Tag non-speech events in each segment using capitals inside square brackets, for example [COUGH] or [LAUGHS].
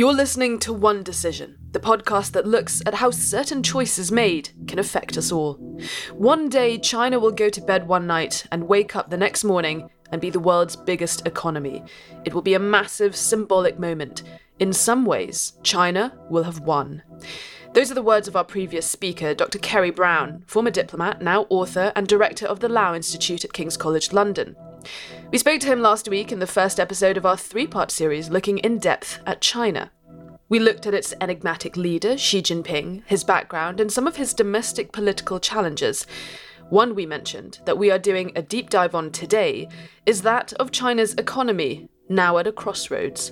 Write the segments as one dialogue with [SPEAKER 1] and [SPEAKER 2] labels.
[SPEAKER 1] You're listening to One Decision, the podcast that looks at how certain choices made can affect us all. One day, China will go to bed one night and wake up the next morning and be the world's biggest economy. It will be a massive symbolic moment. In some ways, China will have won. Those are the words of our previous speaker, Dr. Kerry Brown, former diplomat, now author and director of the Lau Institute at King's College London. We spoke to him last week in the first episode of our three part series looking in depth at China. We looked at its enigmatic leader, Xi Jinping, his background, and some of his domestic political challenges. One we mentioned that we are doing a deep dive on today is that of China's economy, now at a crossroads.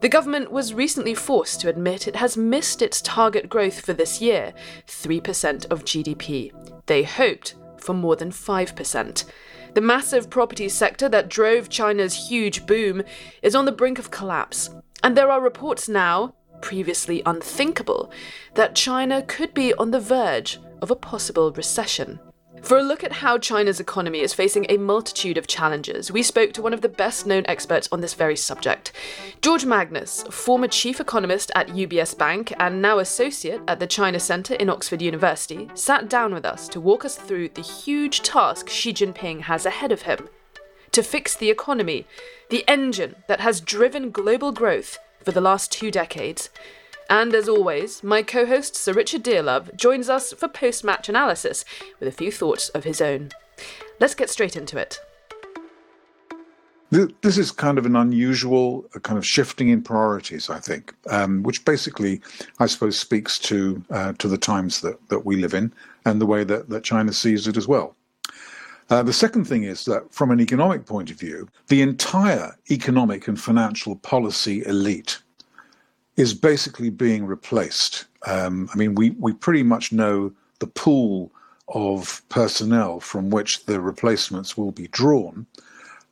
[SPEAKER 1] The government was recently forced to admit it has missed its target growth for this year 3% of GDP. They hoped for more than 5%. The massive property sector that drove China's huge boom is on the brink of collapse. And there are reports now, previously unthinkable, that China could be on the verge of a possible recession. For a look at how China's economy is facing a multitude of challenges, we spoke to one of the best known experts on this very subject. George Magnus, former chief economist at UBS Bank and now associate at the China Centre in Oxford University, sat down with us to walk us through the huge task Xi Jinping has ahead of him to fix the economy, the engine that has driven global growth for the last two decades. And as always, my co host Sir Richard Dearlove joins us for post match analysis with a few thoughts of his own. Let's get straight into it.
[SPEAKER 2] This is kind of an unusual kind of shifting in priorities, I think, um, which basically, I suppose, speaks to uh, to the times that, that we live in and the way that, that China sees it as well. Uh, the second thing is that, from an economic point of view, the entire economic and financial policy elite is basically being replaced. Um, I mean, we, we pretty much know the pool of personnel from which the replacements will be drawn,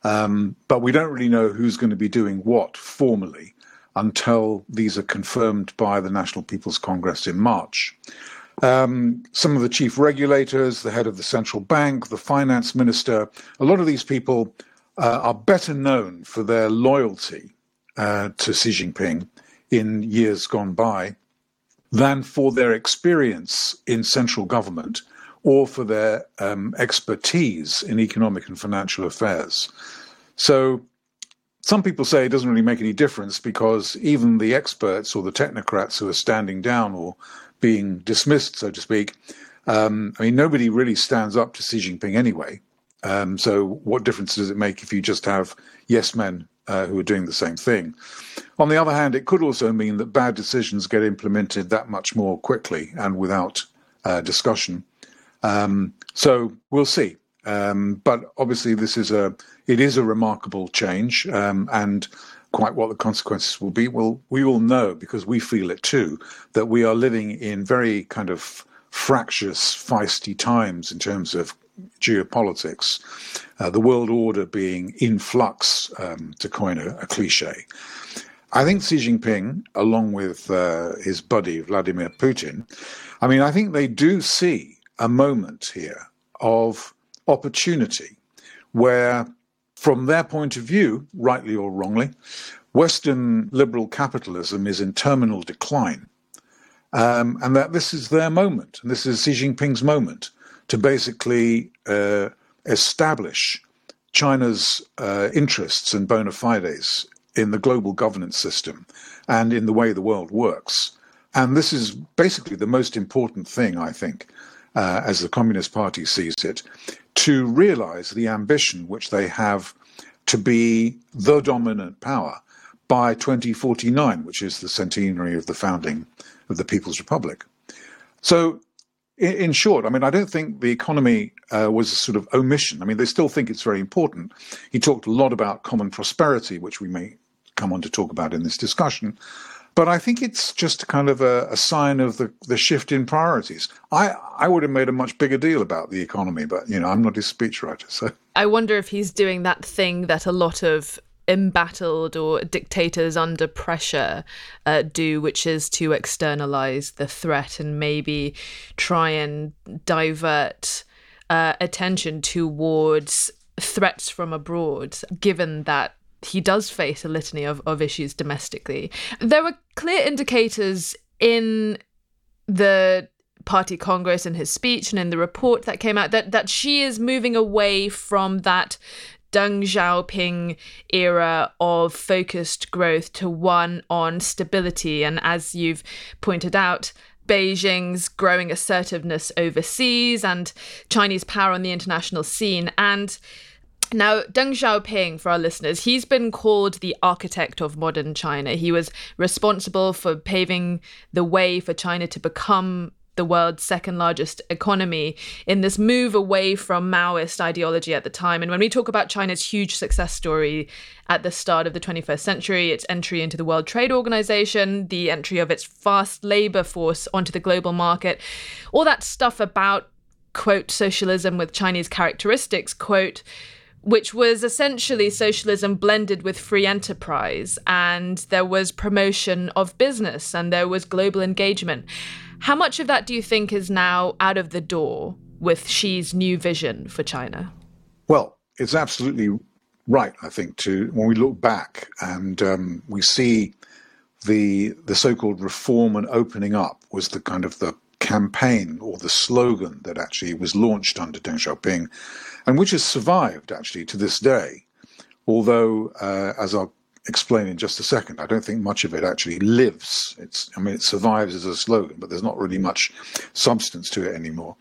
[SPEAKER 2] um, but we don't really know who's going to be doing what formally until these are confirmed by the National People's Congress in March. Um, some of the chief regulators, the head of the central bank, the finance minister, a lot of these people uh, are better known for their loyalty uh, to Xi Jinping in years gone by than for their experience in central government or for their um, expertise in economic and financial affairs. So some people say it doesn't really make any difference because even the experts or the technocrats who are standing down or being dismissed, so to speak. Um, I mean, nobody really stands up to Xi Jinping anyway. Um, so, what difference does it make if you just have yes men uh, who are doing the same thing? On the other hand, it could also mean that bad decisions get implemented that much more quickly and without uh, discussion. Um, so, we'll see. Um, but obviously, this is a it is a remarkable change, um, and quite what the consequences will be, well, we all know because we feel it too, that we are living in very kind of fractious, feisty times in terms of geopolitics, uh, the world order being in flux, um, to coin a, a, cliche. I think Xi Jinping, along with uh, his buddy Vladimir Putin, I mean, I think they do see a moment here of opportunity where from their point of view, rightly or wrongly, Western liberal capitalism is in terminal decline. Um, and that this is their moment, and this is Xi Jinping's moment to basically uh, establish China's uh, interests and bona fides in the global governance system and in the way the world works. And this is basically the most important thing, I think, uh, as the Communist Party sees it, to realize the ambition which they have to be the dominant power by 2049, which is the centenary of the founding of the People's Republic. So, in, short, I mean, I don't think the economy uh, was a sort of omission. I mean, they still think it's very important. He talked a lot about common prosperity, which we may come on to talk about in this discussion. But I think it's just kind of a, a, sign of the, the shift in priorities. I, I would have made a much bigger deal about the economy, but you know, I'm not his speechwriter, so
[SPEAKER 1] I wonder if he's doing that thing that a lot of embattled or dictators under pressure uh, do, which is to externalize the threat and maybe try and divert uh, attention towards threats from abroad, given that he does face a litany of, of issues domestically. There were clear indicators in the party congress in his speech and in the report that came out that that Xi is moving away from that Deng Xiaoping era of focused growth to one on stability. And as you've pointed out, Beijing's growing assertiveness overseas and Chinese power on the international scene. And now, Deng Xiaoping, for our listeners, he's been called the architect of modern China. He was responsible for paving the way for China to become the world's second largest economy in this move away from Maoist ideology at the time. And when we talk about China's huge success story at the start of the 21st century, its entry into the World Trade Organization, the entry of its vast labor force onto the global market, all that stuff about, quote, socialism with Chinese characteristics, quote, which was essentially socialism blended with free enterprise. And there was promotion of business and there was global engagement. How much of that do you think is now out of the door with Xi's new vision for China?
[SPEAKER 2] Well, it's absolutely right, I think, to when we look back and um, we see the the so-called reform and opening up was the kind of the campaign or the slogan that actually was launched under Deng Xiaoping, and which has survived actually to this day. Although, uh, as I'll explain in just a second. I don't think much of it actually lives. It's, I mean, it survives as a slogan, but there's not really much substance to it anymore.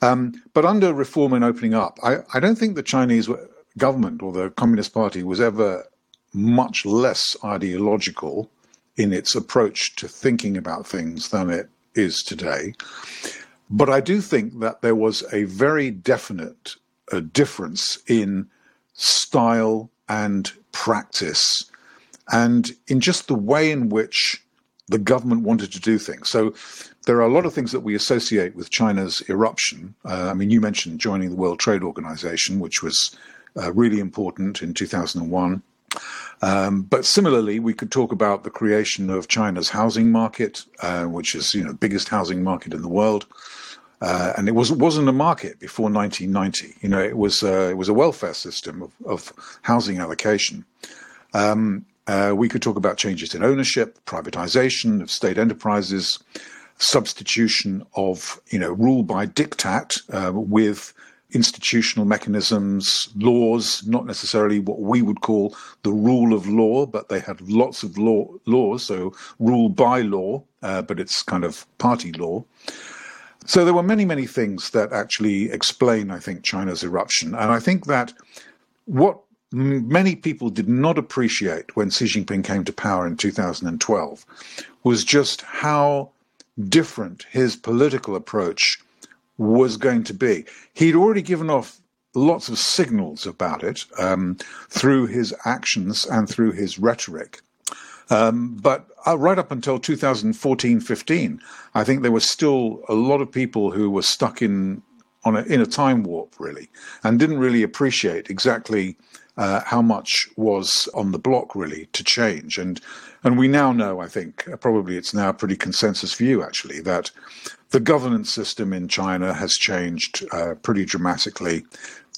[SPEAKER 2] Um, but under reform and opening up, I, I don't think the Chinese government or the Communist Party was ever much less ideological in its approach to thinking about things than it is today. But I do think that there was a very definite uh, difference in style and practice and in just the way in which the government wanted to do things. So there are a lot of things that we associate with China's eruption. Uh, I mean, you mentioned joining the World Trade Organization, which was uh, really important in 2001. Um, but similarly, we could talk about the creation of China's housing market, uh, which is you know biggest housing market in the world. Uh, and it was wasn't a market before 1990. You know, it was uh, it was a welfare system of, of housing allocation. Um, uh, we could talk about changes in ownership, privatization of state enterprises, substitution of you know rule by diktat uh, with institutional mechanisms, laws, not necessarily what we would call the rule of law, but they had lots of law laws, so rule by law, uh, but it's kind of party law. So there were many, many things that actually explain, I think, China's eruption. And I think that what many people did not appreciate when Xi Jinping came to power in 2012 was just how different his political approach was going to be. He'd already given off lots of signals about it um, through his actions and through his rhetoric. Um, but uh, right up until 2014 15, I think there were still a lot of people who were stuck in on a, in a time warp, really, and didn't really appreciate exactly uh, how much was on the block really to change. And and we now know, I think, uh, probably it's now a pretty consensus view actually that the governance system in China has changed uh, pretty dramatically.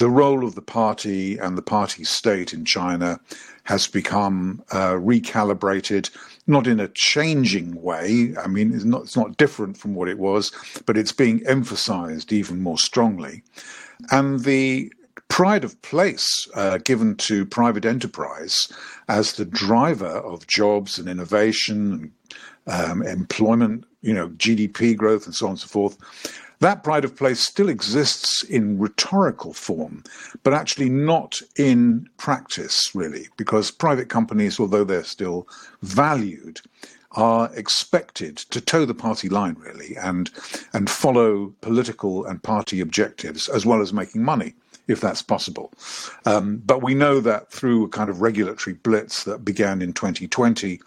[SPEAKER 2] The role of the party and the party state in China has become uh, recalibrated, not in a changing way. I mean, it's not, it's not different from what it was, but it's being emphasized even more strongly. And the pride of place uh, given to private enterprise as the driver of jobs and innovation and um, employment, you know, GDP growth and so on and so forth. That pride of place still exists in rhetorical form, but actually not in practice, really, because private companies, although they're still valued, are expected to toe the party line really and and follow political and party objectives as well as making money if that's possible. Um, but we know that through a kind of regulatory blitz that began in 2020.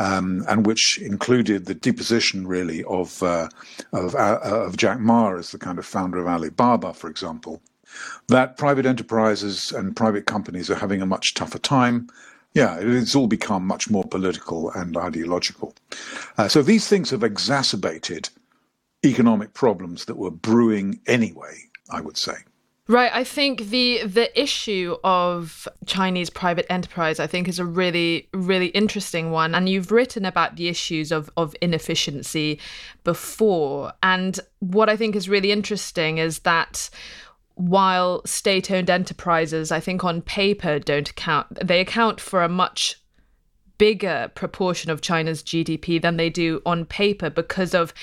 [SPEAKER 2] Um, and which included the deposition, really, of uh, of, uh, of Jack Ma as the kind of founder of Alibaba, for example, that private enterprises and private companies are having a much tougher time. Yeah, it's all become much more political and ideological. Uh, so these things have exacerbated economic problems that were brewing anyway, I would say.
[SPEAKER 1] Right. I think the the issue of Chinese private enterprise, I think, is a really, really interesting one. And you've written about the issues of, of inefficiency before. And what I think is really interesting is that while state owned enterprises, I think on paper don't account, they account for a much bigger proportion of China's GDP than they do on paper because of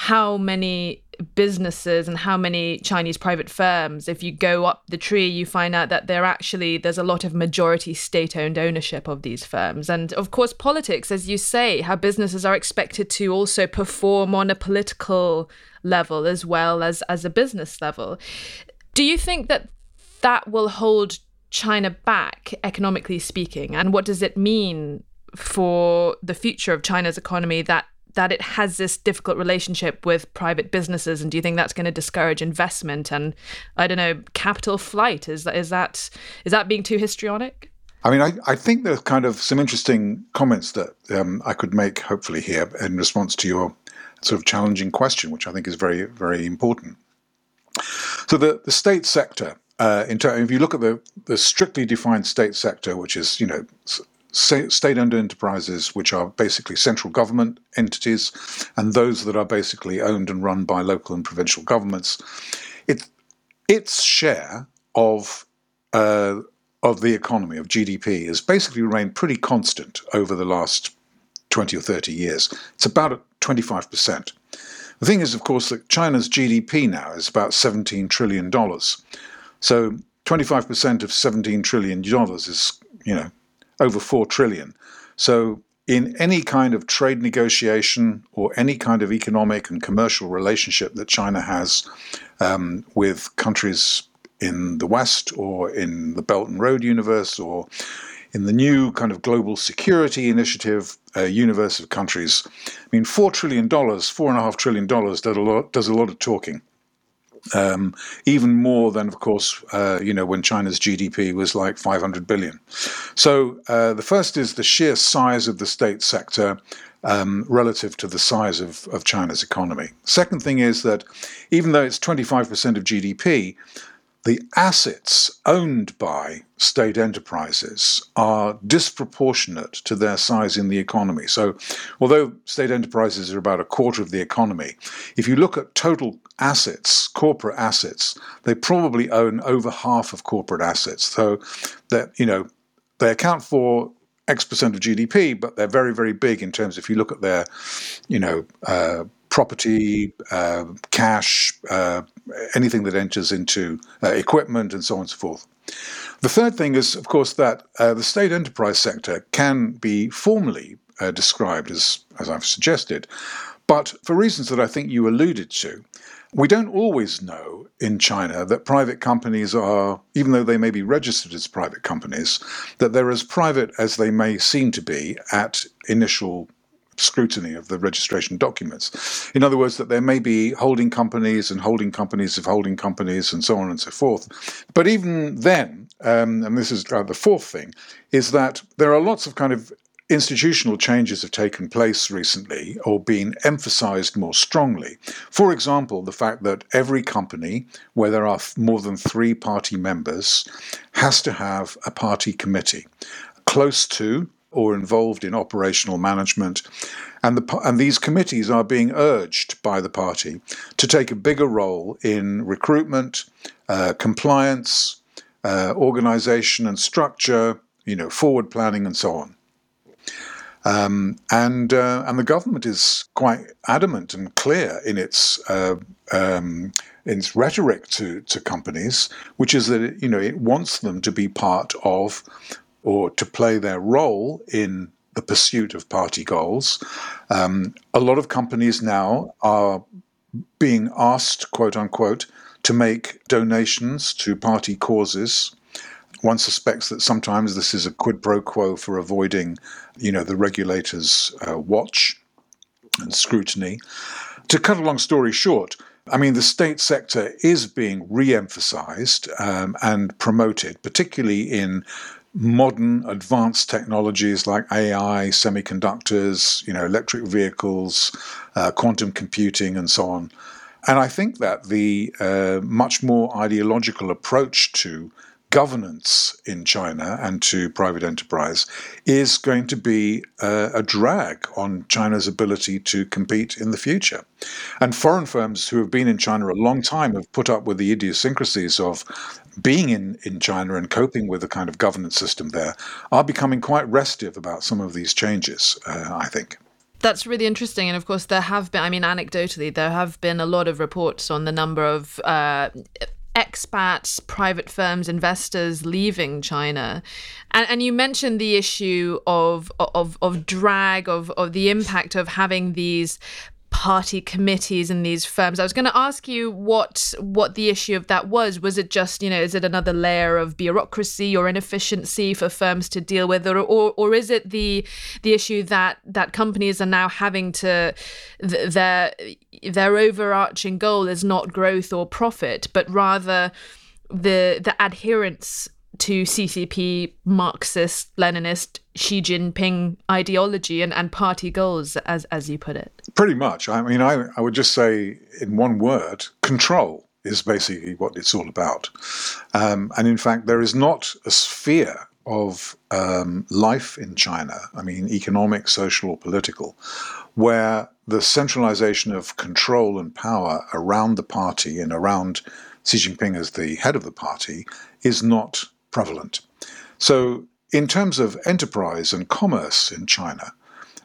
[SPEAKER 1] how many businesses and how many Chinese private firms, if you go up the tree, you find out that there actually there's a lot of majority state-owned ownership of these firms. And of course, politics, as you say, how businesses are expected to also perform on a political level as well as as a business level. Do you think that that will hold China back, economically speaking? And what does it mean for the future of China's economy that that it has this difficult relationship with private businesses and do you think that's going to discourage investment and i don't know capital flight is that is that is that being too histrionic
[SPEAKER 2] I mean, I, I think there's kind of some interesting comments that um, I could make, hopefully, here in response to your sort of challenging question, which I think is very, very important. So, the, the state sector, uh, in ter- if you look at the, the strictly defined state sector, which is, you know, state-owned enterprises, which are basically central government entities, and those that are basically owned and run by local and provincial governments, it, its share of uh, of the economy of GDP has basically remained pretty constant over the last twenty or thirty years. It's about twenty-five percent. The thing is, of course, that China's GDP now is about seventeen trillion dollars. So twenty-five percent of seventeen trillion dollars is, you know, over 4 trillion. So in any kind of trade negotiation or any kind of economic and commercial relationship that China has um, with countries in the West or in the Belt and Road universe or in the new kind of global security initiative uh, universe of countries, I mean, $4 trillion, $4.5 trillion does a lot, does a lot of talking. Um, even more than, of course, uh, you know, when China's GDP was like 500 billion. So uh, the first is the sheer size of the state sector um, relative to the size of, of China's economy. Second thing is that even though it's 25% of GDP, the assets owned by state enterprises are disproportionate to their size in the economy. So, although state enterprises are about a quarter of the economy, if you look at total assets, corporate assets, they probably own over half of corporate assets. So, that you know, they account for X percent of GDP, but they're very, very big in terms. If you look at their, you know, uh, property, uh, cash, uh, anything that enters into uh, equipment, and so on and so forth. The third thing is, of course, that uh, the state enterprise sector can be formally uh, described as, as I've suggested, but for reasons that I think you alluded to, we don't always know in China that private companies are, even though they may be registered as private companies, that they're as private as they may seem to be at initial scrutiny of the registration documents. In other words, that there may be holding companies and holding companies of holding companies and so on and so forth. But even then, um, and this is uh, the fourth thing, is that there are lots of kind of institutional changes have taken place recently or been emphasized more strongly. For example, the fact that every company where there are more than three party members has to have a party committee close to or involved in operational management. And, the, and these committees are being urged by the party to take a bigger role in recruitment, uh, compliance, uh, organization and structure, you know, forward planning, and so on. Um, and uh, and the government is quite adamant and clear in its uh, um, in its rhetoric to to companies, which is that it, you know it wants them to be part of or to play their role in the pursuit of party goals. Um, a lot of companies now are being asked, quote unquote, to make donations to party causes. One suspects that sometimes this is a quid pro quo for avoiding, you know, the regulators' uh, watch and scrutiny. To cut a long story short, I mean, the state sector is being re emphasized um, and promoted, particularly in modern advanced technologies like AI, semiconductors, you know, electric vehicles, uh, quantum computing, and so on. And I think that the uh, much more ideological approach to governance in China and to private enterprise is going to be uh, a drag on China's ability to compete in the future. And foreign firms who have been in China a long time have put up with the idiosyncrasies of being in, in China and coping with the kind of governance system there are becoming quite restive about some of these changes, uh, I think.
[SPEAKER 1] That's really interesting. And of course, there have been, I mean, anecdotally, there have been a lot of reports on the number of uh, expats, private firms, investors leaving China. And, and you mentioned the issue of, of, of drag, of, of the impact of having these party committees in these firms. I was going to ask you what what the issue of that was. Was it just you know is it another layer of bureaucracy or inefficiency for firms to deal with, or or, or is it the the issue that that companies are now having to their their overarching goal is not growth or profit, but rather the the adherence to CCP, Marxist, Leninist, Xi Jinping ideology and, and party goals, as as you put it?
[SPEAKER 2] Pretty much. I mean, I, I would just say in one word, control is basically what it's all about. Um, and in fact, there is not a sphere of um, life in China, I mean, economic, social, or political, where the centralization of control and power around the party and around Xi Jinping as the head of the party is not prevalent. So, in terms of enterprise and commerce in China,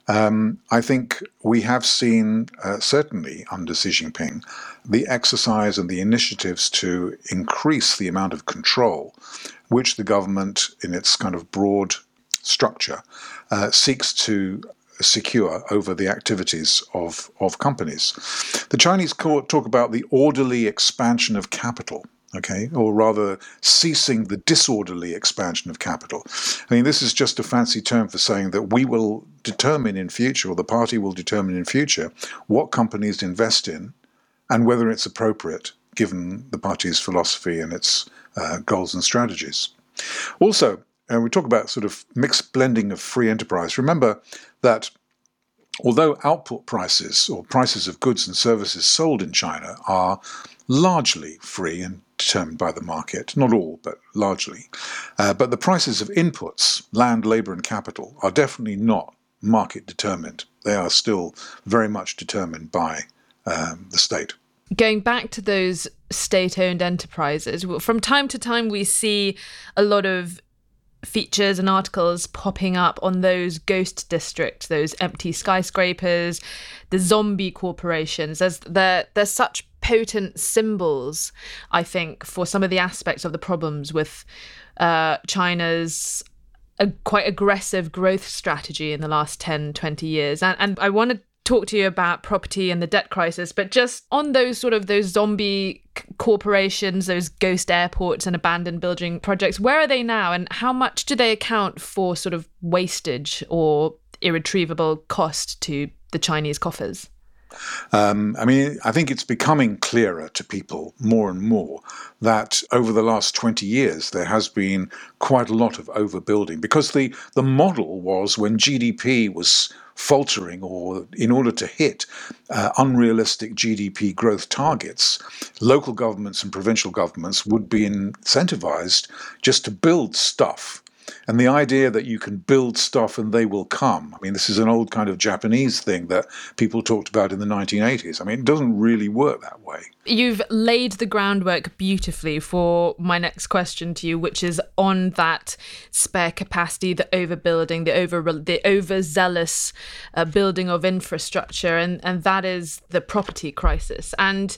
[SPEAKER 2] um, I think we have seen, uh, certainly under Xi Jinping, the exercise and the initiatives to increase the amount of control which the government, in its kind of broad structure, uh, seeks to secure over the activities of, of companies. The Chinese talk about the orderly expansion of capital okay, or rather ceasing the disorderly expansion of capital. I mean, this is just a fancy term for saying that we will determine in future, or the party will determine in future, what companies invest in and whether it's appropriate given the party's philosophy and its uh, goals and strategies. Also, uh, we talk about sort of mixed blending of free enterprise. Remember that although output prices or prices of goods and services sold in China are largely free and determined by the market, not all, but largely. Uh, but the prices of inputs, land, labour, and capital, are definitely not market determined. They are still very much determined by um, the state.
[SPEAKER 1] Going back to those state owned enterprises, from time to time we see a lot of features and articles popping up on those ghost districts, those empty skyscrapers, the zombie corporations. There's they're, they're such potent symbols, I think, for some of the aspects of the problems with uh, China's a quite aggressive growth strategy in the last 10, 20 years. And, and I want to talk to you about property and the debt crisis, but just on those sort of those zombie corporations, those ghost airports and abandoned building projects, where are they now and how much do they account for sort of wastage or irretrievable cost to the Chinese coffers?
[SPEAKER 2] Um, I mean, I think it's becoming clearer to people more and more that over the last 20 years there has been quite a lot of overbuilding because the, the model was when GDP was faltering or in order to hit uh, unrealistic GDP growth targets, local governments and provincial governments would be incentivized just to build stuff and the idea that you can build stuff and they will come. I mean, this is an old kind of Japanese thing that people talked about in the 1980s. I mean, it doesn't really work that way.
[SPEAKER 1] You've laid the groundwork beautifully for my next question to you, which is on that spare capacity, the overbuilding, the over the overzealous uh, building of infrastructure, and and that is the property crisis. And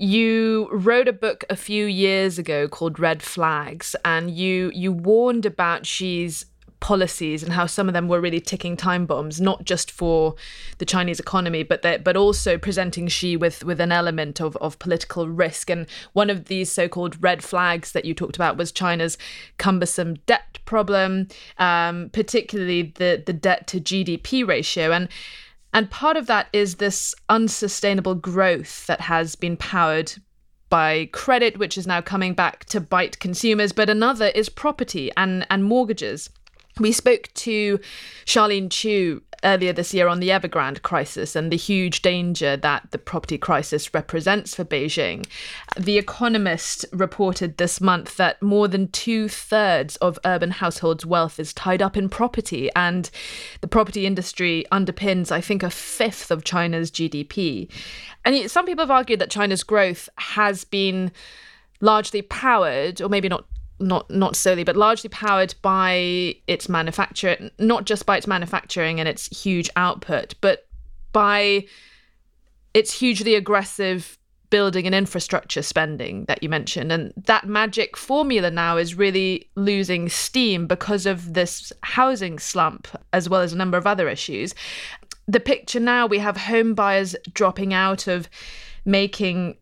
[SPEAKER 1] you wrote a book a few years ago called Red Flags, and you you warned about Xi's policies and how some of them were really ticking time bombs, not just for the Chinese economy, but that, but also presenting Xi with with an element of of political risk. And one of these so-called red flags that you talked about was China's cumbersome debt problem, um, particularly the the debt to GDP ratio. And and part of that is this unsustainable growth that has been powered by credit, which is now coming back to bite consumers. But another is property and, and mortgages. We spoke to Charlene Chu earlier this year on the Evergrande crisis and the huge danger that the property crisis represents for Beijing. The Economist reported this month that more than two thirds of urban households' wealth is tied up in property, and the property industry underpins, I think, a fifth of China's GDP. And some people have argued that China's growth has been largely powered, or maybe not not not solely, but largely powered by its manufacture, not just by its manufacturing and its huge output, but by its hugely aggressive building and infrastructure spending that you mentioned. And that magic formula now is really losing steam because of this housing slump, as well as a number of other issues. The picture now we have home buyers dropping out of making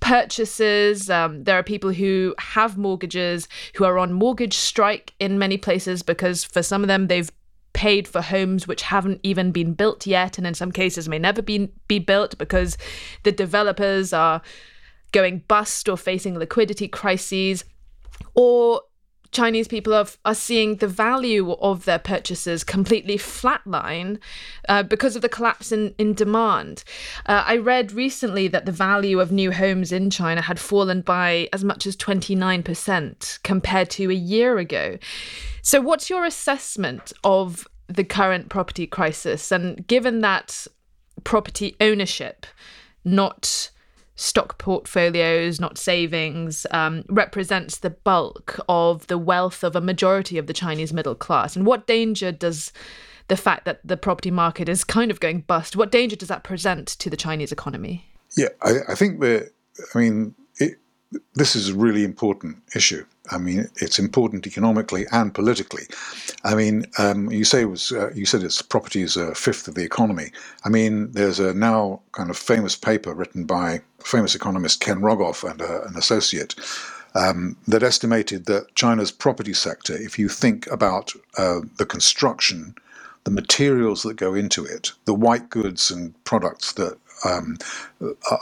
[SPEAKER 1] purchases. Um, there are people who have mortgages who are on mortgage strike in many places because for some of them they've paid for homes which haven't even been built yet and in some cases may never be, be built because the developers are going bust or facing liquidity crises or Chinese people are, are seeing the value of their purchases completely flatline uh, because of the collapse in, in demand. Uh, I read recently that the value of new homes in China had fallen by as much as 29% compared to a year ago. So, what's your assessment of the current property crisis? And given that property ownership, not stock portfolios, not savings, um, represents the bulk of the wealth of a majority of the Chinese middle class. And what danger does the fact that the property market is kind of going bust, what danger does that present to the Chinese economy?
[SPEAKER 2] Yeah, I, I think that, I mean, this is a really important issue. I mean, it's important economically and politically. I mean, um, you say it was uh, you said its property is a fifth of the economy. I mean, there's a now kind of famous paper written by famous economist Ken Rogoff and uh, an associate um, that estimated that China's property sector, if you think about uh, the construction, the materials that go into it, the white goods and products that um,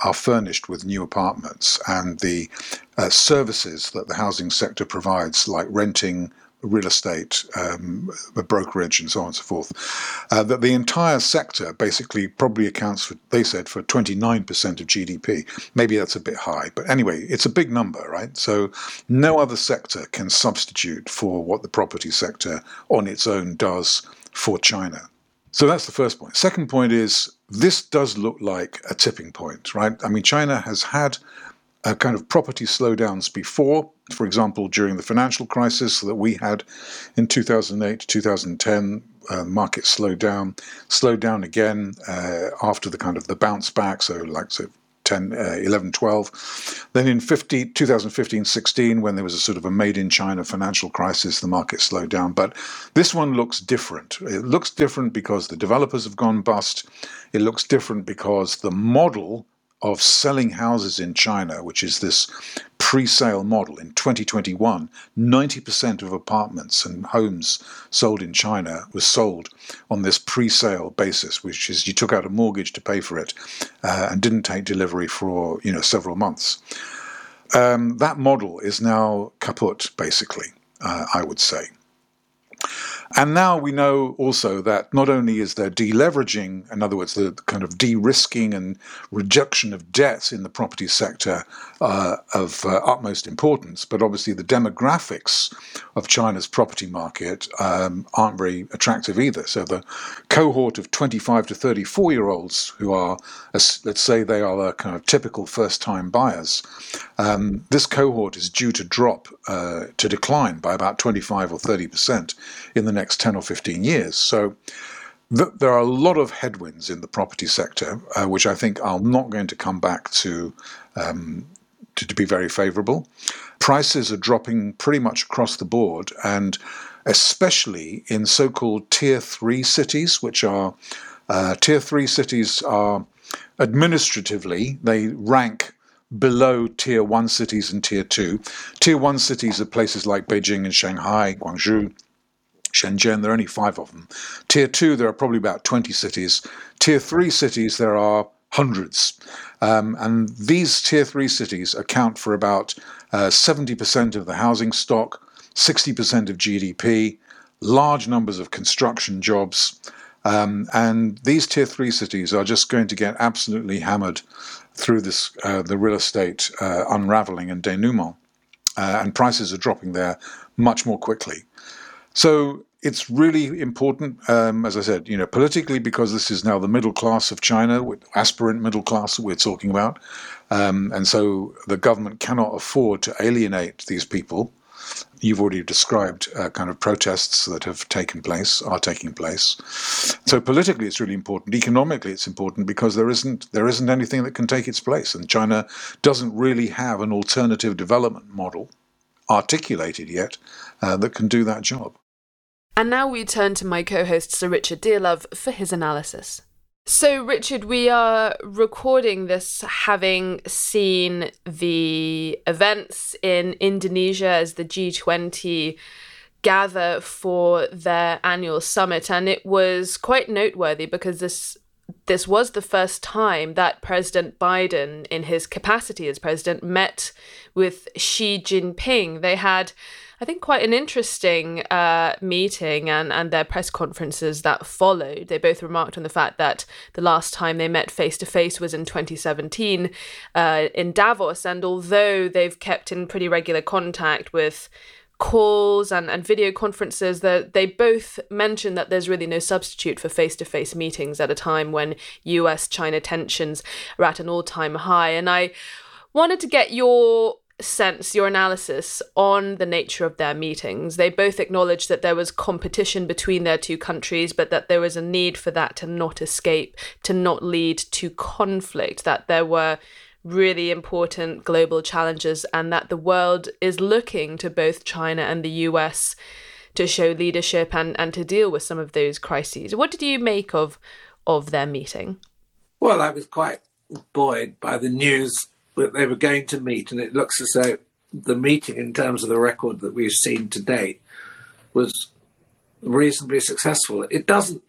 [SPEAKER 2] are furnished with new apartments and the uh, services that the housing sector provides, like renting, real estate, um, brokerage, and so on and so forth, uh, that the entire sector basically probably accounts for, they said, for 29% of GDP. Maybe that's a bit high, but anyway, it's a big number, right? So no other sector can substitute for what the property sector on its own does for China. So that's the first point. Second point is this does look like a tipping point, right? I mean, China has had a kind of property slowdowns before. For example, during the financial crisis that we had in 2008 2010, uh, market slowed down, slowed down again uh, after the kind of the bounce back. So, like so 10, uh, 11, 12. Then in 50, 2015, 16, when there was a sort of a made in China financial crisis, the market slowed down. But this one looks different. It looks different because the developers have gone bust. It looks different because the model of selling houses in China, which is this pre sale model. In 2021, 90% of apartments and homes sold in China was sold on this pre sale basis, which is you took out a mortgage to pay for it uh, and didn't take delivery for you know several months. Um, that model is now kaput, basically, uh, I would say. And now we know also that not only is there deleveraging, in other words, the kind of de risking and reduction of debts in the property sector uh, of uh, utmost importance, but obviously the demographics of China's property market um, aren't very attractive either. So the cohort of 25 to 34 year olds who are, let's say, they are the kind of typical first time buyers, um, this cohort is due to drop, uh, to decline by about 25 or 30 percent in the next 10 or 15 years. So th- there are a lot of headwinds in the property sector, uh, which I think are not going to come back to, um, to, to be very favorable. Prices are dropping pretty much across the board, and especially in so called tier three cities, which are uh, tier three cities are administratively, they rank below tier one cities and tier two. Tier one cities are places like Beijing and Shanghai, Guangzhou, Shenzhen, there are only five of them. Tier two, there are probably about 20 cities. Tier three cities, there are hundreds. Um, and these tier three cities account for about uh, 70% of the housing stock, 60% of GDP, large numbers of construction jobs. Um, and these tier three cities are just going to get absolutely hammered through this uh, the real estate uh, unraveling and denouement, uh, and prices are dropping there much more quickly. So it's really important, um, as I said, you know, politically because this is now the middle class of China, aspirant middle class that we're talking about, um, and so the government cannot afford to alienate these people. You've already described uh, kind of protests that have taken place, are taking place. So politically, it's really important. Economically, it's important because there isn't there isn't anything that can take its place, and China doesn't really have an alternative development model articulated yet uh, that can do that job.
[SPEAKER 1] And now we turn to my co host, Sir Richard Dearlove, for his analysis. So, Richard, we are recording this having seen the events in Indonesia as the G20 gather for their annual summit. And it was quite noteworthy because this this was the first time that President Biden, in his capacity as president, met with Xi Jinping. They had I think, quite an interesting uh, meeting and, and their press conferences that followed. They both remarked on the fact that the last time they met face to face was in 2017 uh, in Davos. And although they've kept in pretty regular contact with calls and, and video conferences that they both mention that there's really no substitute for face-to-face meetings at a time when US China tensions are at an all-time high and I wanted to get your sense your analysis on the nature of their meetings. They both acknowledged that there was competition between their two countries, but that there was a need for that to not escape, to not lead to conflict, that there were really important global challenges, and that the world is looking to both China and the US to show leadership and, and to deal with some of those crises. What did you make of of their meeting?
[SPEAKER 3] Well, I was quite buoyed by the news that they were going to meet, and it looks as though the meeting, in terms of the record that we've seen to date, was reasonably successful. It doesn't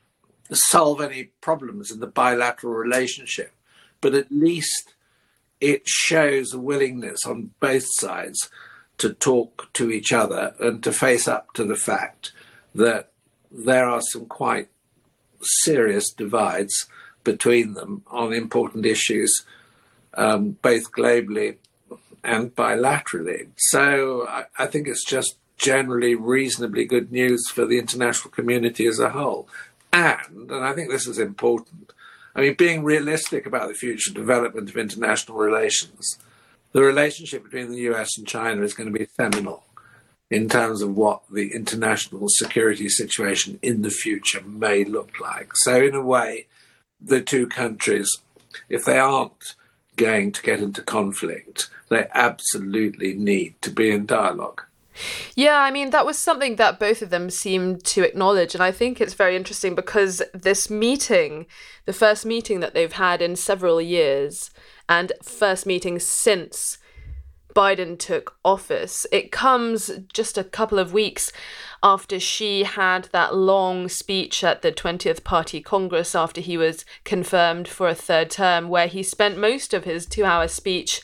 [SPEAKER 3] solve any problems in the bilateral relationship, but at least it shows a willingness on both sides to talk to each other and to face up to the fact that there are some quite serious divides between them on important issues um, both globally and bilaterally. So I, I think it's just generally reasonably good news for the international community as a whole. And, and I think this is important, I mean, being realistic about the future development of international relations, the relationship between the US and China is going to be seminal in terms of what the international security situation in the future may look like. So, in a way, the two countries, if they aren't going to get into conflict, they absolutely need to be in dialogue.
[SPEAKER 1] Yeah, I mean, that was something that both of them seemed to acknowledge. And I think it's very interesting because this meeting, the first meeting that they've had in several years, and first meeting since Biden took office, it comes just a couple of weeks after Xi had that long speech at the 20th Party Congress after he was confirmed for a third term, where he spent most of his two hour speech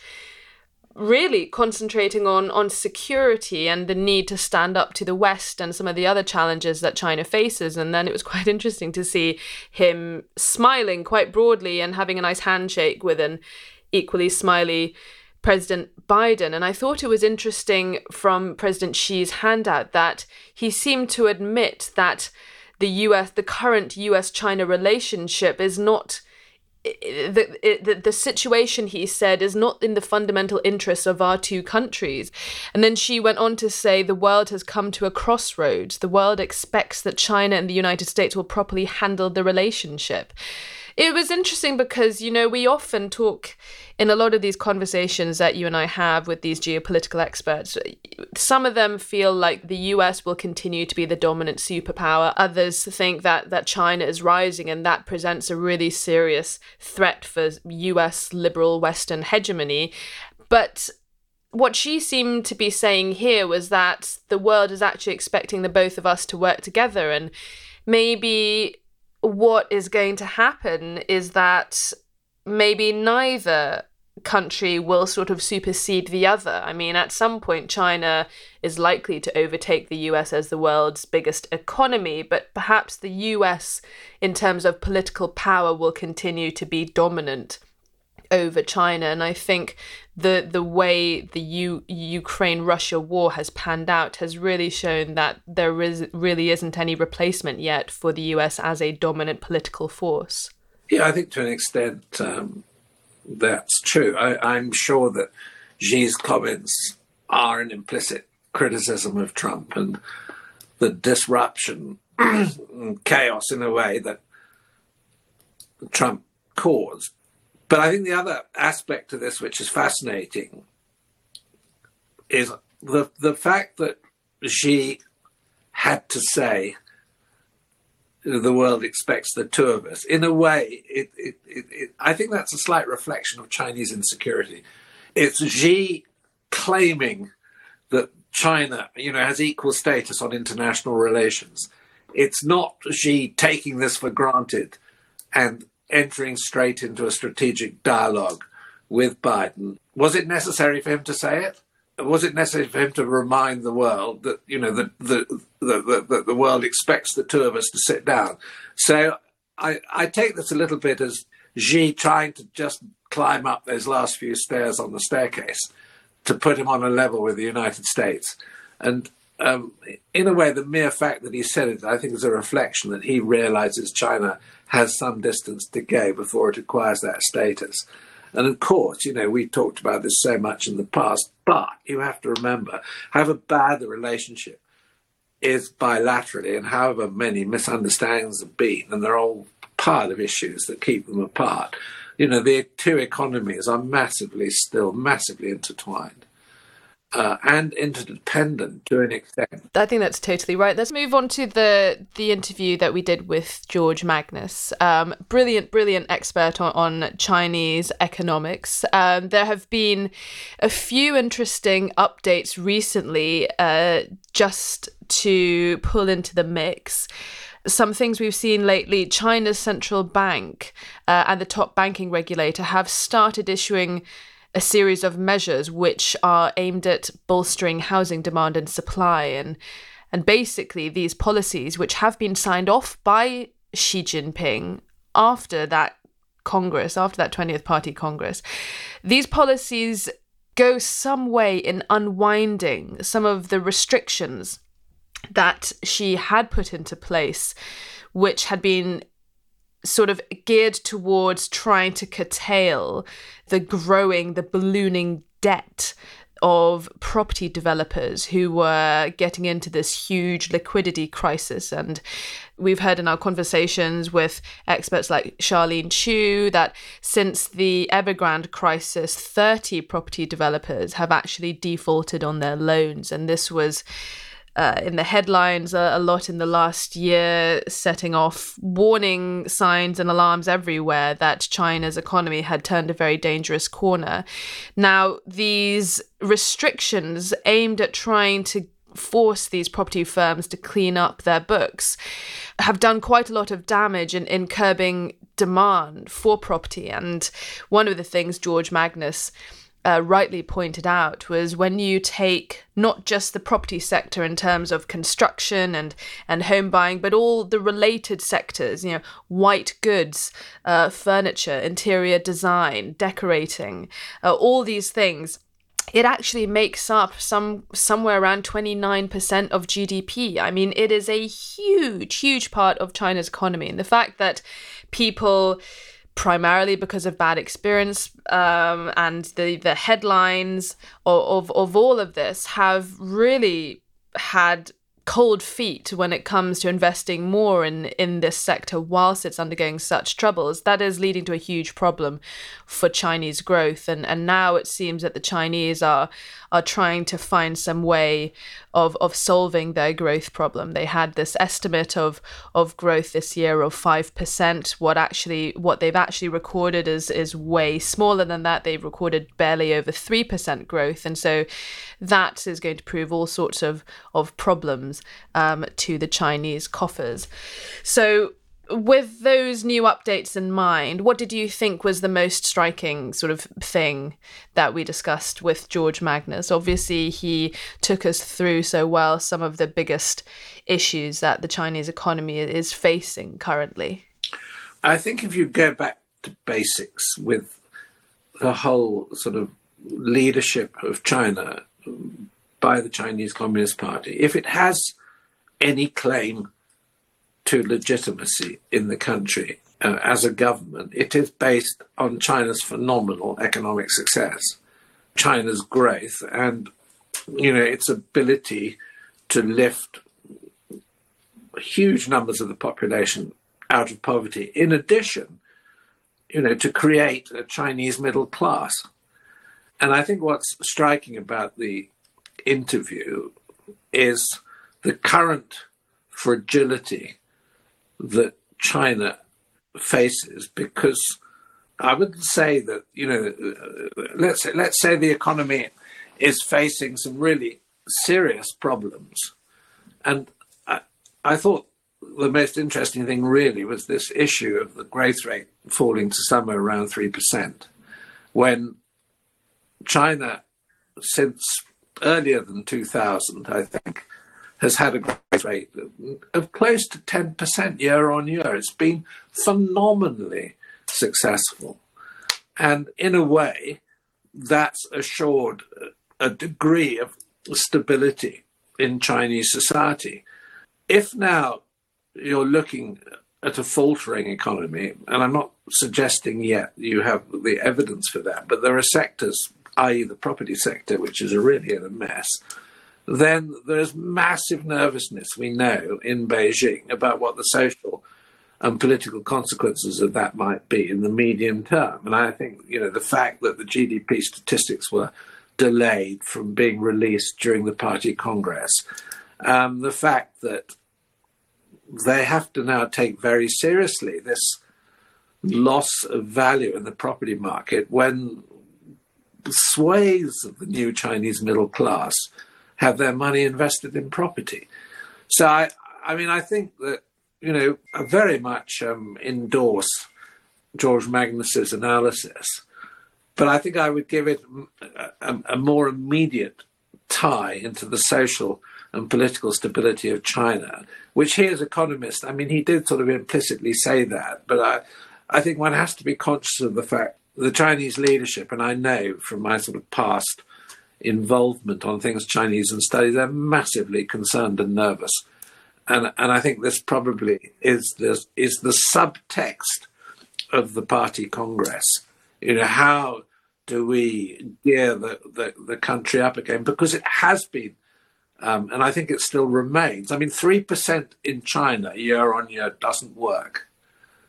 [SPEAKER 1] really concentrating on on security and the need to stand up to the west and some of the other challenges that China faces and then it was [LAUGHS] quite interesting to see him smiling quite broadly and having a nice handshake with an equally smiley President Biden. And I thought it was interesting from President Xi's handout that he seemed to admit that the US, the current US China relationship is not. The, the, the situation he said is not in the fundamental interests of our two countries. And then Xi went on to say the world has come to a crossroads. The world expects that China and the United States will properly handle the relationship it was interesting because you know we often talk in a lot of these conversations that you and I have with these geopolitical experts. Some of them feel like the US will continue to be the dominant superpower. Others think that that China is rising and that presents a really serious threat for US liberal Western hegemony. But what Xi seemed to be saying here was that the world is actually expecting the both of us to work together and maybe what is going to happen is that maybe neither country will sort of supersede the other. I mean, at some point, China is likely to overtake the US as the world's biggest economy, but perhaps the US, in terms of political power, will continue to be dominant over China. And I think the the way the U- Ukraine Russia war has panned out has really shown that there is really isn't any replacement yet for the US as a dominant political force.
[SPEAKER 3] Yeah, I think to an extent um, that's true. I, am sure that Xi's comments are an implicit criticism of Trump and the disruption and [CLEARS THROAT] chaos in a way that Trump caused. But I think the other aspect of this, which is fascinating, is the the fact that Xi had to say the world expects the two of us. In a way, it, it, it, I think that's a slight reflection of Chinese insecurity. It's Xi claiming that China, you know, has equal status on international relations. It's not Xi taking this for granted and entering straight into a strategic dialogue with Biden. Was it necessary for him to say it? was it necessary for him to remind the world that you know the the the, the, the world expects the two of us to sit down? So I I take this a little bit as Xi trying to just climb up those last few stairs on the staircase to put him on a level with the United States, and um, in a way, the mere fact that he said it, I think, is a reflection that he realizes China has some distance to go before it acquires that status. And of course, you know, we talked about this so much in the past, but you have to remember, however bad the relationship is bilaterally and however many misunderstandings have been, and they're all part of issues that keep them apart, you know, the two economies are massively, still massively intertwined uh, and interdependent to an extent.
[SPEAKER 1] I think that's totally right. Let's move on to the the interview that we did with George Magnus, um, brilliant, brilliant expert on, on Chinese economics. Um, there have been a few interesting updates recently, uh, just to pull into the mix some things we've seen lately China's central bank uh, and the top banking regulator have started issuing a series of measures which are aimed at bolstering housing demand and supply. And and basically these policies which have been signed off by Xi Jinping after that congress after that 20th party congress these policies go some way in unwinding some of the restrictions that Xi had put into place which had been sort of geared towards trying to curtail the growing, the ballooning debt of property developers who were getting into this huge liquidity crisis. And we've heard in our conversations with experts like Charlene Chu that since the Evergrande crisis, 30 property developers have actually defaulted on their loans. And this was uh, in the headlines a, a, lot in the last year, setting off warning signs and alarms everywhere that China's economy had turned a very dangerous corner. Now, these restrictions aimed at trying to force these property firms to clean up their books have done quite a lot of damage in, in curbing demand for property. And one of the things George Magnus uh, rightly pointed out was when you take not just the property sector in terms of construction and and home buying, but all the related sectors, you know, white goods, uh, furniture, interior design, decorating, uh, all these things. It actually makes up some somewhere around 29% of GDP. I mean, it is a huge, huge part of China's economy. And the fact that people primarily because of bad experience um, and the the headlines of, of, of all of this have really had cold feet when it comes to investing more in in this sector whilst it's undergoing such troubles. That is leading to a huge problem for Chinese growth and and now it seems that the Chinese are are trying to find some way of of solving their growth problem. They had this estimate of of growth this year of five percent. What actually what they've actually recorded is is way smaller than that. They've recorded barely over three percent growth, and so that is going to prove all sorts of of problems um, to the Chinese coffers. So with those new updates in mind, what did you think was the most striking sort of thing that we discussed with George Magnus? Obviously, he took us through so well some of the biggest issues that the Chinese economy is facing currently.
[SPEAKER 3] I think if you go back to basics with the whole sort of leadership of China by the Chinese Communist Party, if it has any claim to legitimacy in the country uh, as a government, it is based on China's phenomenal economic success, China's growth, and you know its ability to lift huge numbers of the population out of poverty. In addition, you know, to create a Chinese middle class. And I think what's striking about the interview is the current fragility that China faces because I wouldn't say that you know let's say, let's say the economy is facing some really serious problems. And I, I thought the most interesting thing really was this issue of the growth rate falling to somewhere around 3% when China since earlier than 2000 I think has had a growth rate of close to 10% year on year. It's been phenomenally successful. And in a way, that's assured a degree of stability in Chinese society. If now you're looking at a faltering economy, and I'm not suggesting yet you have the evidence for that, but there are sectors, i.e., the property sector, which is really in a mess, then there's massive nervousness, we know, in Beijing about what the social and political consequences of that might be in the medium term. And I think, you know, the fact that the GDP statistics were delayed from being released during the party congress, um, the fact that they have to now take very seriously this loss of value in the property market when swathes of the new Chinese middle class have their money invested in property. So I, I mean, I think that you know, I very much um, endorse George Magnus's analysis, but I think I would give it a, a, more immediate tie into the social and political stability of China, which he, as economist, I mean, he did sort of implicitly say that, but I, I think one has to be conscious of the fact the Chinese leadership, and I know from my sort of past involvement on things Chinese and study, they're massively concerned and nervous. And, and I think this probably is the, is the subtext of the party congress. You know, how do we gear the, the, the country up again? Because it has been, um, and I think it still remains. I mean, 3% in China year on year doesn't work.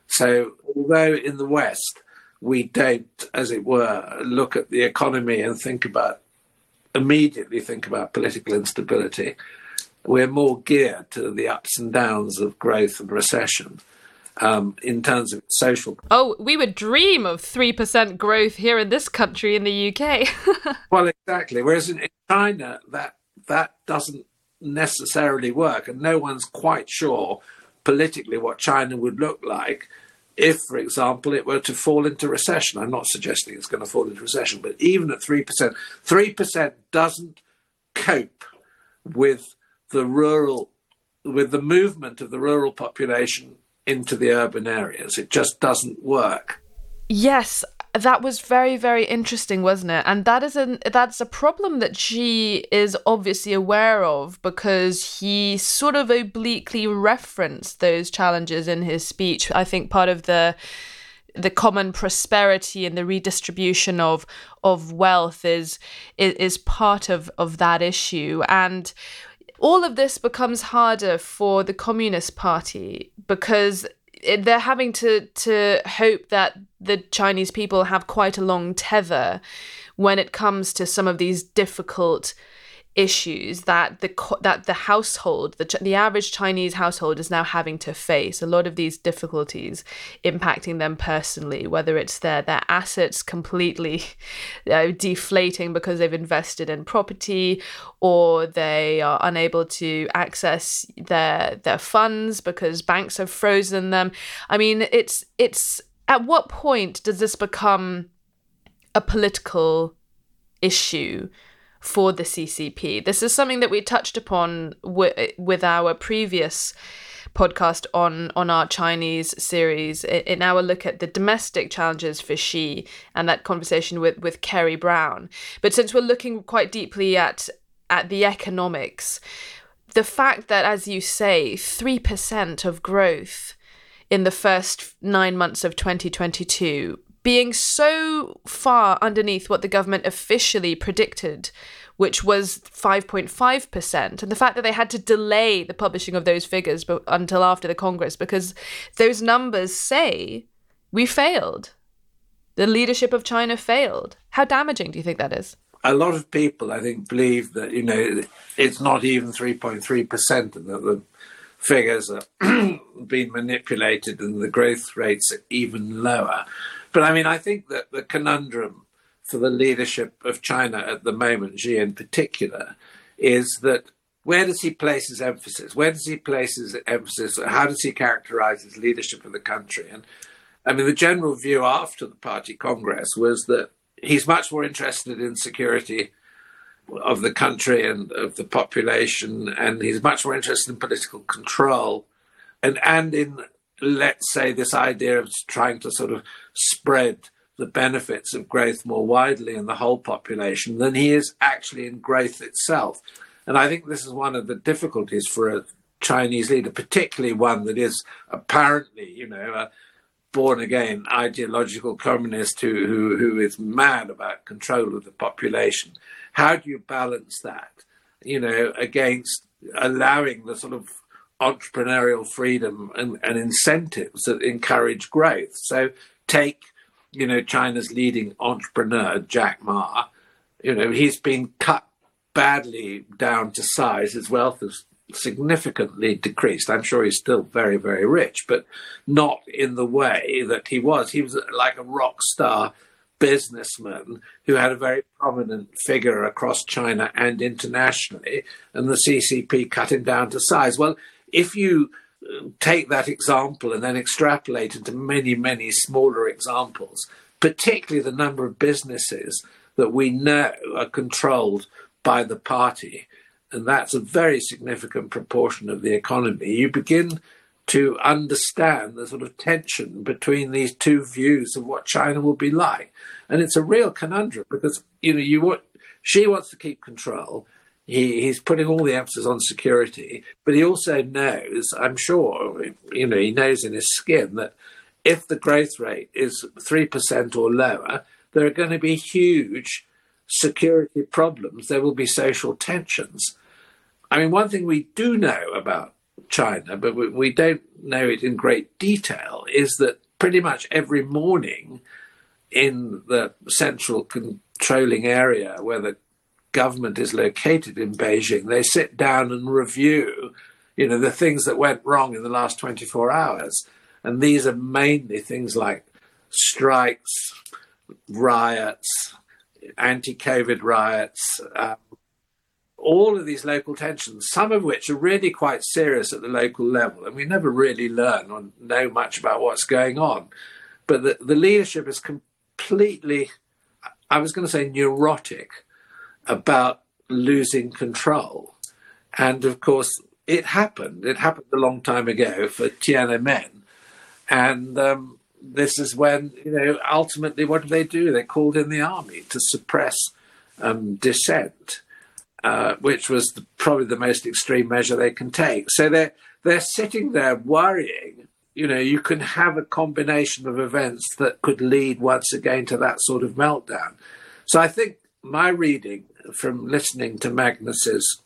[SPEAKER 3] So, although in the West, we don't, as it were, look at the economy and think about immediately think about political instability. We're more geared to the ups and downs of growth and recession. Um, in terms of social.
[SPEAKER 1] Oh, we would dream of 3% growth here in this country, in the UK. [LAUGHS]
[SPEAKER 3] well, exactly. Whereas in, in China, that, that doesn't necessarily work, and no one's quite sure politically what China would look like if, for example, it were to fall into recession. I'm not suggesting it's going to fall into recession, but even at 3%, 3% doesn't cope with the rural, with the movement of the rural population into the urban areas. It just doesn't work.
[SPEAKER 1] Yes, that was very very interesting wasn't it? And that is an that's a problem that Xi is obviously aware of because he sort of obliquely referenced those challenges in his speech. I think part of the the common prosperity and the redistribution of of wealth is is, is part of of that issue. And all of this becomes harder for the communist party because they're having to to hope that the Chinese people have quite a long tether when it comes to some of these difficult issues that the that the household the the average Chinese household is now having to face a lot of these difficulties impacting them personally whether it's their their assets completely [LAUGHS] uh, deflating because they've invested in property or they are unable to access their their funds because banks have frozen them. I mean it's it's at what point does this become a political issue for the CCP. This is something that we touched upon w- with our previous podcast on on our Chinese series in our look at the domestic challenges for Xi and that conversation with with Kerry Brown. But since we're looking quite deeply at at the economics, the fact that as you say, 3% of growth in the first 9 months of 2022 being so far underneath what the government officially predicted, which was 5.5%. And the fact that they had to delay the publishing of those figures but, until after the Congress because those numbers say we failed. The leadership of China failed. How damaging do you think that is?
[SPEAKER 3] A lot of people, I think, believe that, you know, it's not even 3.3% and that the figures are [CLEARS THROAT] being manipulated and the growth rates are even lower. But I mean, I think that the conundrum for the leadership of China at the moment, Xi in particular, is that where does he place his emphasis? Where does he place his emphasis? How does he characterize his leadership of the country? And I mean, the general view after the party congress was that he's much more interested in security of the country and of the population, and he's much more interested in political control and and in let's say, this idea of trying to sort of spread the benefits of growth more widely in the whole population than he is actually in growth itself. And I think this is one of the difficulties for a Chinese leader, particularly one that is apparently, you know, a born again ideological communist who, who, who is mad about control of the population. How do you balance that, you know, against allowing the sort of entrepreneurial freedom and, and incentives that encourage growth. So take, you know, China's leading entrepreneur, Jack Ma, you know, he's been cut badly down to size. His wealth has significantly decreased. I'm sure he's still very, very rich, but not in the way that he was. He was like a rock star businessman who had a very prominent figure across China and internationally, and the CCP cut him down to size. Well, if you take that example and then extrapolate into many, many smaller examples, particularly the number of businesses that we know are controlled by the party, and that's a very significant proportion of the economy, you begin to understand the sort of tension between these two views of what China will be like. And it's a real conundrum because, you know, you want, Xi wants to keep control he, he's putting all the emphasis on security, but he also knows, I'm sure, you know, he knows in his skin that if the growth rate is 3% or lower, there are going to be huge security problems. There will be social tensions. I mean, one thing we do know about China, but we, we don't know it in great detail, is that pretty much every morning in the central controlling area where the government is located in Beijing, they sit down and review, you know, the things that went wrong in the last 24 hours. And these are mainly things like strikes, riots, anti-COVID riots, um, all of these local tensions, some of which are really quite serious at the local level, and we never really learn or know much about what's going on. But the, the leadership is completely, I was going to say neurotic about losing control. And of course, it happened. It happened a long time ago for Tiananmen. And um, this is when, you know, ultimately, what did they do? They called in the army to suppress um, dissent, uh, which was the, probably the most extreme measure they can take. So they're, they're sitting there worrying. You know, you can have a combination of events that could lead once again to that sort of meltdown. So I think my reading from listening to Magnus's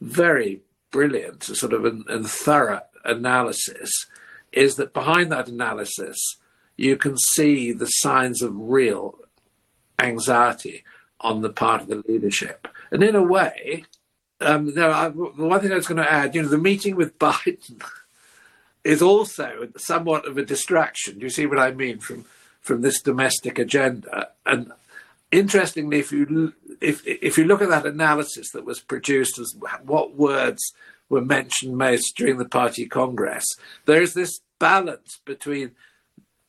[SPEAKER 3] very brilliant sort of and, and thorough analysis is that behind that analysis you can see the signs of real anxiety on the part of the leadership. And in a way, Um, no, I, the one thing I was going to add, you know, the meeting with [LAUGHS] Biden is also somewhat of a distraction. Do you see what I mean from from this domestic agenda? And interestingly, if you if if you look at that analysis that was produced as what words were mentioned most during the party congress, there is this balance between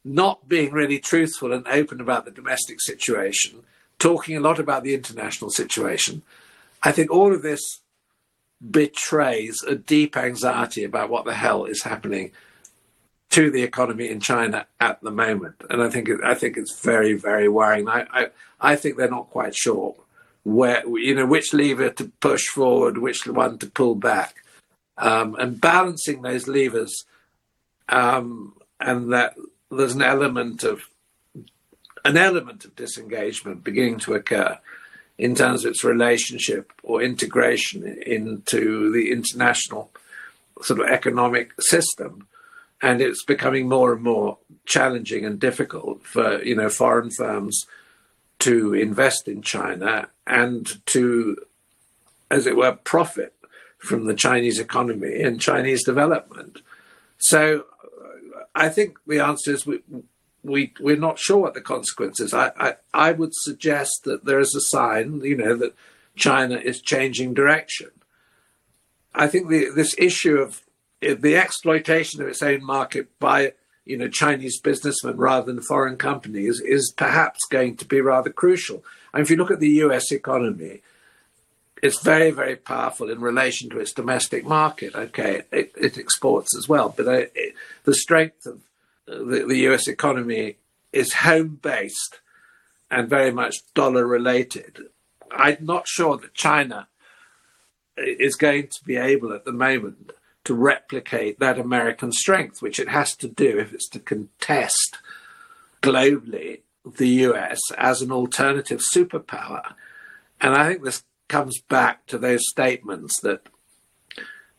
[SPEAKER 3] not being really truthful and open about the domestic situation, talking a lot about the international situation. I think all of this betrays a deep anxiety about what the hell is happening to the economy in China at the moment, and I think it, I think it's very very worrying. I, I I think they're not quite sure where you know which lever to push forward, which one to pull back, um, and balancing those levers, um, and that there's an element of an element of disengagement beginning to occur in terms of its relationship or integration into the international sort of economic system. And it's becoming more and more challenging and difficult for you know foreign firms to invest in China and to, as it were, profit from the Chinese economy and Chinese development. So uh, I think the answer is we, we we're not sure what the consequences. I, I I would suggest that there is a sign, you know, that China is changing direction. I think the, this issue of the exploitation of its own market by you know Chinese businessmen rather than foreign companies is perhaps going to be rather crucial. And if you look at the U.S. economy, it's very very powerful in relation to its domestic market. Okay, it, it exports as well, but uh, it, the strength of the, the U.S. economy is home based and very much dollar related. I'm not sure that China is going to be able at the moment to replicate that American strength, which it has to do if it's to contest globally the US as an alternative superpower. And I think this comes back to those statements that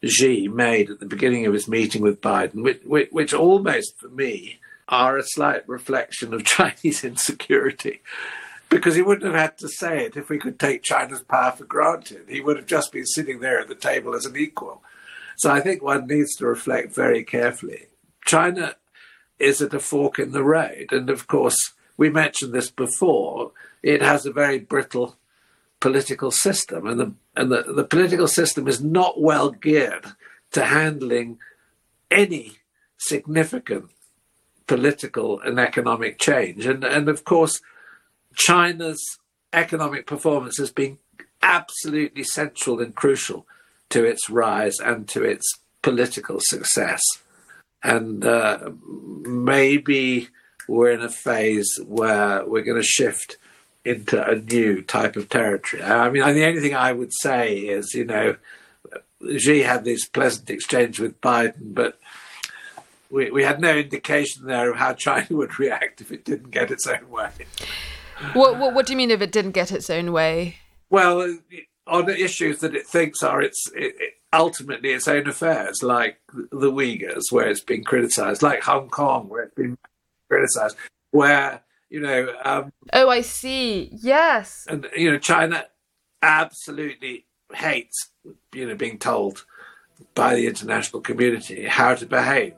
[SPEAKER 3] Xi made at the beginning of his meeting with Biden, which, which, which almost for me are a slight reflection of [LAUGHS] Chinese insecurity. Because he wouldn't have had to say it if we could take China's power for granted. He would have just been sitting there at the table as an equal. So I think one needs to reflect very carefully. China is at a fork in the road. And of course, we mentioned this before, it has a very brittle political system. And the, and the, the political system is not well geared to handling any significant political and economic change. And, and of course, China's economic performance has been absolutely central and crucial to its rise and to its political success. And uh, maybe we're in a phase where we're going to shift into a new type of territory. I mean, the only thing I would say is, you know, Xi had this pleasant exchange with Biden, but we, we had no indication there of how China would react if it didn't get its own way.
[SPEAKER 1] What, what, what do you mean if it didn't get its own way?
[SPEAKER 3] Well, on issues that it thinks are its it, it, ultimately its own affairs, like the Uyghurs, where it's been criticised, like Hong Kong, where it's been criticised, where you know. Um,
[SPEAKER 1] oh, I see. Yes.
[SPEAKER 3] And you know, China absolutely hates you know being told by the international community how to behave.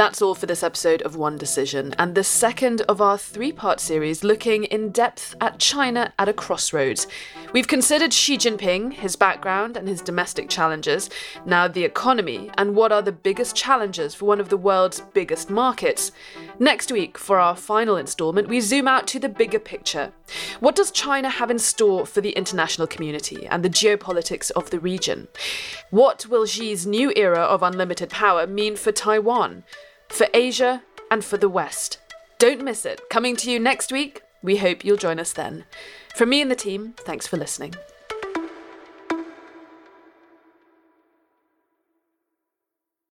[SPEAKER 1] That's all for this episode of One Decision, and the second of our three part series looking in depth at China at a crossroads. We've considered Xi Jinping, his background, and his domestic challenges, now the economy, and what are the biggest challenges for one of the world's biggest markets. Next week, for our final instalment, we zoom out to the bigger picture. What does China have in store for the international community and the geopolitics of the region? What will Xi's new era of unlimited power mean for Taiwan? For Asia, and for the West. Don't miss it. Coming to you next week. We hope you'll join us then. From me and the team, thanks for listening.